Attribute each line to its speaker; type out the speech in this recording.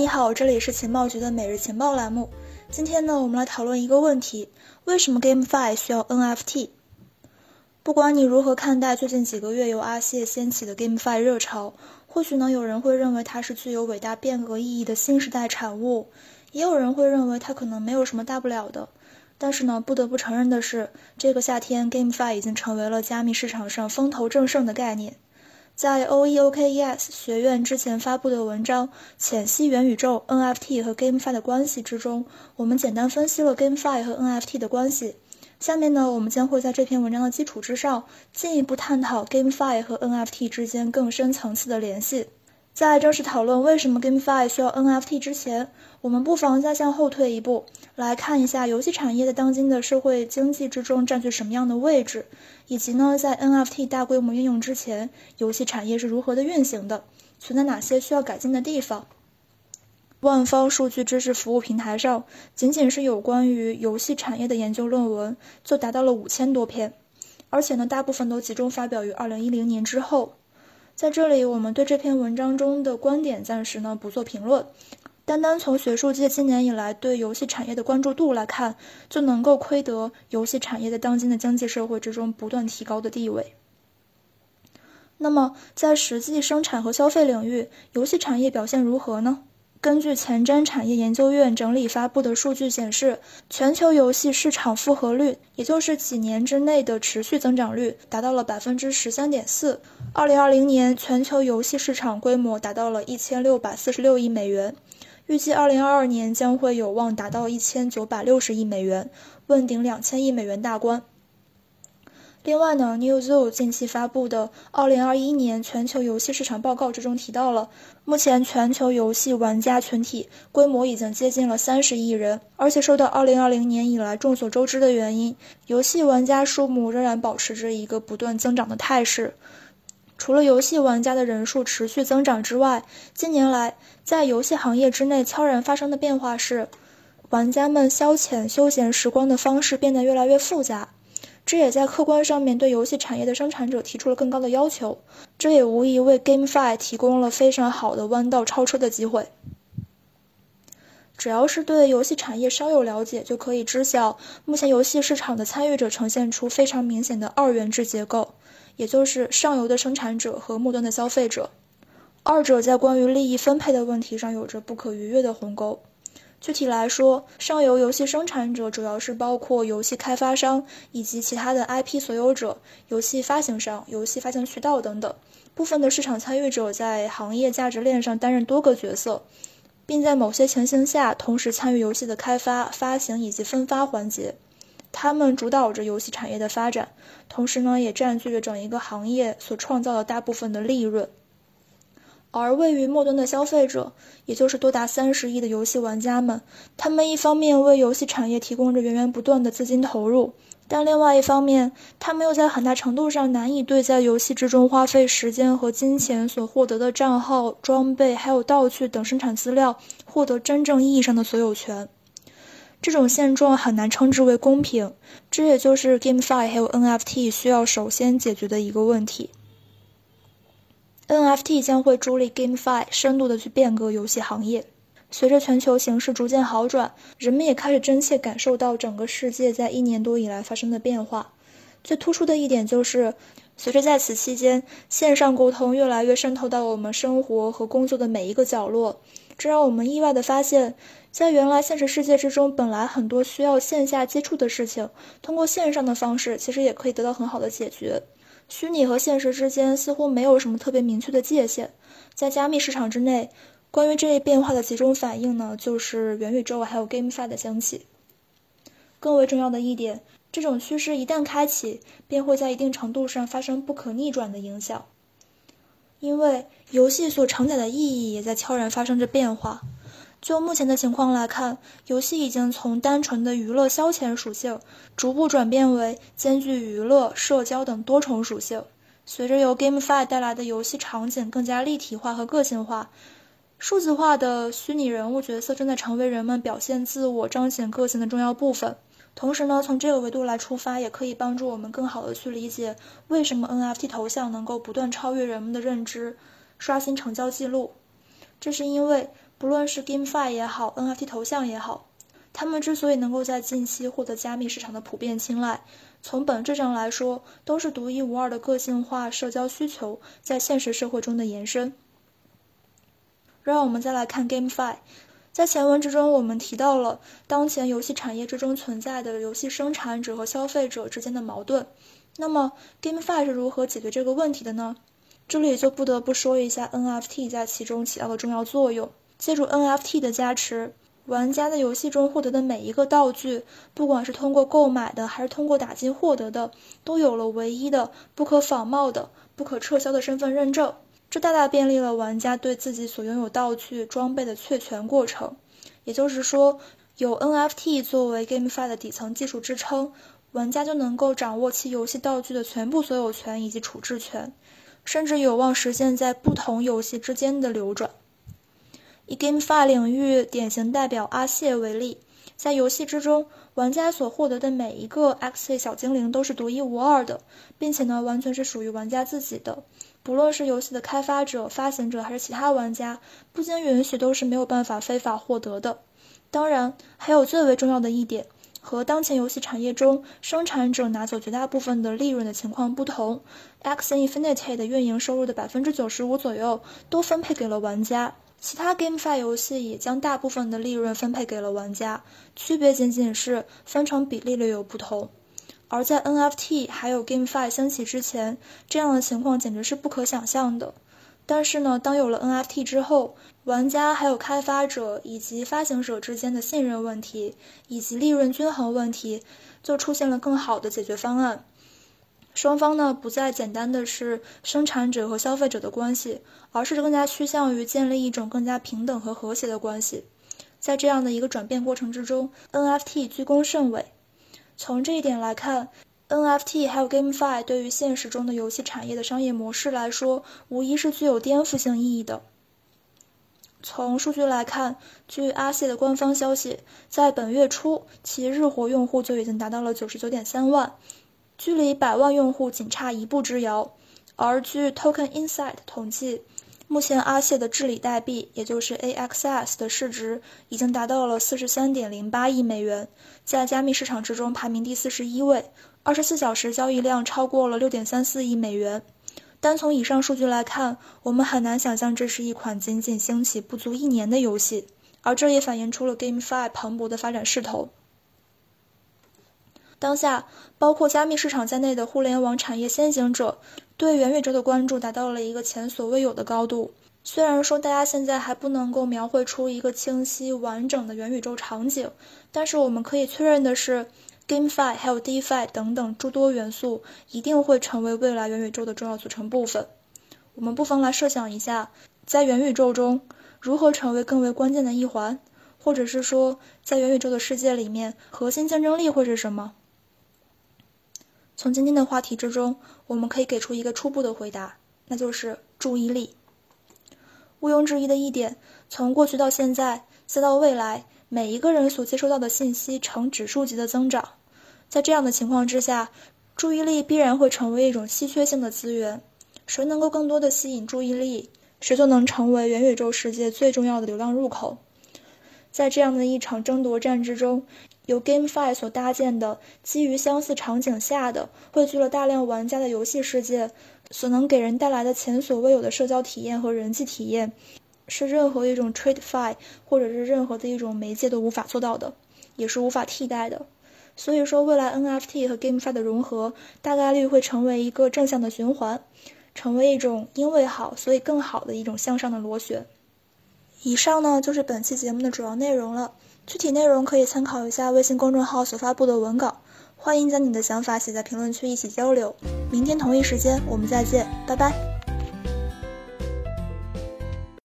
Speaker 1: 你好，这里是情报局的每日情报栏目。今天呢，我们来讨论一个问题：为什么 GameFi 需要 NFT？不管你如何看待最近几个月由阿谢掀起的 GameFi 热潮，或许呢，有人会认为它是具有伟大变革意义的新时代产物，也有人会认为它可能没有什么大不了的。但是呢，不得不承认的是，这个夏天 GameFi 已经成为了加密市场上风头正盛的概念。在 OEOKES 学院之前发布的文章《浅析元宇宙、NFT 和 GameFi 的关系》之中，我们简单分析了 GameFi 和 NFT 的关系。下面呢，我们将会在这篇文章的基础之上，进一步探讨 GameFi 和 NFT 之间更深层次的联系。在正式讨论为什么 GameFi 需要 NFT 之前，我们不妨再向后退一步，来看一下游戏产业在当今的社会经济之中占据什么样的位置，以及呢，在 NFT 大规模应用之前，游戏产业是如何的运行的，存在哪些需要改进的地方。万方数据知识服务平台上，仅仅是有关于游戏产业的研究论文就达到了五千多篇，而且呢，大部分都集中发表于二零一零年之后。在这里，我们对这篇文章中的观点暂时呢不做评论。单单从学术界今年以来对游戏产业的关注度来看，就能够窥得游戏产业在当今的经济社会之中不断提高的地位。那么，在实际生产和消费领域，游戏产业表现如何呢？根据前瞻产业研究院整理发布的数据显示，全球游戏市场复合率，也就是几年之内的持续增长率，达到了百分之十三点四。二零二零年，全球游戏市场规模达到了一千六百四十六亿美元，预计二零二二年将会有望达到一千九百六十亿美元，问鼎两千亿美元大关。另外呢，Newzoo 近期发布的2021年全球游戏市场报告之中提到了，目前全球游戏玩家群体规模已经接近了三十亿人，而且受到2020年以来众所周知的原因，游戏玩家数目仍然保持着一个不断增长的态势。除了游戏玩家的人数持续增长之外，近年来在游戏行业之内悄然发生的变化是，玩家们消遣休闲时光的方式变得越来越复杂。这也在客观上面对游戏产业的生产者提出了更高的要求，这也无疑为 GameFi 提供了非常好的弯道超车的机会。只要是对游戏产业稍有了解，就可以知晓，目前游戏市场的参与者呈现出非常明显的二元制结构，也就是上游的生产者和末端的消费者，二者在关于利益分配的问题上有着不可逾越的鸿沟。具体来说，上游游戏生产者主要是包括游戏开发商以及其他的 IP 所有者、游戏发行商、游戏发行渠道等等。部分的市场参与者在行业价值链上担任多个角色，并在某些情形下同时参与游戏的开发、发行以及分发环节。他们主导着游戏产业的发展，同时呢，也占据着整一个行业所创造的大部分的利润。而位于末端的消费者，也就是多达三十亿的游戏玩家们，他们一方面为游戏产业提供着源源不断的资金投入，但另外一方面，他们又在很大程度上难以对在游戏之中花费时间和金钱所获得的账号、装备还有道具等生产资料获得真正意义上的所有权。这种现状很难称之为公平，这也就是 GameFi 还有 NFT 需要首先解决的一个问题。NFT 将会助力 GameFi 深度的去变革游戏行业。随着全球形势逐渐好转，人们也开始真切感受到整个世界在一年多以来发生的变化。最突出的一点就是，随着在此期间线上沟通越来越渗透到我们生活和工作的每一个角落，这让我们意外地发现，在原来现实世界之中本来很多需要线下接触的事情，通过线上的方式其实也可以得到很好的解决。虚拟和现实之间似乎没有什么特别明确的界限，在加密市场之内，关于这一变化的集中反应呢，就是元宇宙还有 GameFi 的兴起。更为重要的一点，这种趋势一旦开启，便会在一定程度上发生不可逆转的影响，因为游戏所承载的意义也在悄然发生着变化。就目前的情况来看，游戏已经从单纯的娱乐消遣属性，逐步转变为兼具娱乐、社交等多重属性。随着由 GameFi 带来的游戏场景更加立体化和个性化，数字化的虚拟人物角色正在成为人们表现自我、彰显个性的重要部分。同时呢，从这个维度来出发，也可以帮助我们更好的去理解为什么 NFT 头像能够不断超越人们的认知，刷新成交记录。这是因为。不论是 GameFi 也好，NFT 头像也好，他们之所以能够在近期获得加密市场的普遍青睐，从本质上来说，都是独一无二的个性化社交需求在现实社会中的延伸。让我们再来看 GameFi。在前文之中，我们提到了当前游戏产业之中存在的游戏生产者和消费者之间的矛盾。那么，GameFi 是如何解决这个问题的呢？这里就不得不说一下 NFT 在其中起到的重要作用。借助 NFT 的加持，玩家在游戏中获得的每一个道具，不管是通过购买的还是通过打金获得的，都有了唯一的、不可仿冒的、不可撤销的身份认证。这大大便利了玩家对自己所拥有道具装备的确权过程。也就是说，有 NFT 作为 GameFi 的底层技术支撑，玩家就能够掌握其游戏道具的全部所有权以及处置权，甚至有望实现在不同游戏之间的流转。以 GameFi 领域典型代表阿谢为例，在游戏之中，玩家所获得的每一个 XC 小精灵都是独一无二的，并且呢，完全是属于玩家自己的。不论是游戏的开发者、发行者还是其他玩家，不经允许都是没有办法非法获得的。当然，还有最为重要的一点，和当前游戏产业中生产者拿走绝大部分的利润的情况不同，X Infinity 的运营收入的百分之九十五左右都分配给了玩家，其他 GameFi 游戏也将大部分的利润分配给了玩家，区别仅仅是分成比例略有不同。而在 NFT 还有 GameFi 兴起之前，这样的情况简直是不可想象的。但是呢，当有了 NFT 之后，玩家还有开发者以及发行者之间的信任问题以及利润均衡问题，就出现了更好的解决方案。双方呢，不再简单的是生产者和消费者的关系，而是更加趋向于建立一种更加平等和和谐的关系。在这样的一个转变过程之中，NFT 居功甚伟。从这一点来看，NFT 还有 GameFi 对于现实中的游戏产业的商业模式来说，无疑是具有颠覆性意义的。从数据来看，据阿谢的官方消息，在本月初，其日活用户就已经达到了九十九点三万，距离百万用户仅差一步之遥。而据 Token Insight 统计，目前阿谢的治理代币，也就是 AXS 的市值已经达到了四十三点零八亿美元，在加密市场之中排名第四十一位，二十四小时交易量超过了六点三四亿美元。单从以上数据来看，我们很难想象这是一款仅仅兴起不足一年的游戏，而这也反映出了 GameFi 蓬勃的发展势头。当下，包括加密市场在内的互联网产业先行者对元宇宙的关注达到了一个前所未有的高度。虽然说大家现在还不能够描绘出一个清晰完整的元宇宙场景，但是我们可以确认的是，GameFi 还有 DeFi 等等诸多元素一定会成为未来元宇宙的重要组成部分。我们不妨来设想一下，在元宇宙中如何成为更为关键的一环，或者是说，在元宇宙的世界里面，核心竞争力会是什么？从今天的话题之中，我们可以给出一个初步的回答，那就是注意力。毋庸置疑的一点，从过去到现在，再到未来，每一个人所接收到的信息呈指数级的增长。在这样的情况之下，注意力必然会成为一种稀缺性的资源。谁能够更多的吸引注意力，谁就能成为元宇宙世界最重要的流量入口。在这样的一场争夺战之中。由 GameFi 所搭建的基于相似场景下的汇聚了大量玩家的游戏世界，所能给人带来的前所未有的社交体验和人际体验，是任何一种 TradeFi 或者是任何的一种媒介都无法做到的，也是无法替代的。所以说，未来 NFT 和 GameFi 的融合，大概率会成为一个正向的循环，成为一种因为好所以更好的一种向上的螺旋。以上呢，就是本期节目的主要内容了。具体内容可以参考一下微信公众号所发布的文稿，欢迎将你的想法写在评论区一起交流。明天同一时间我们再见，拜拜。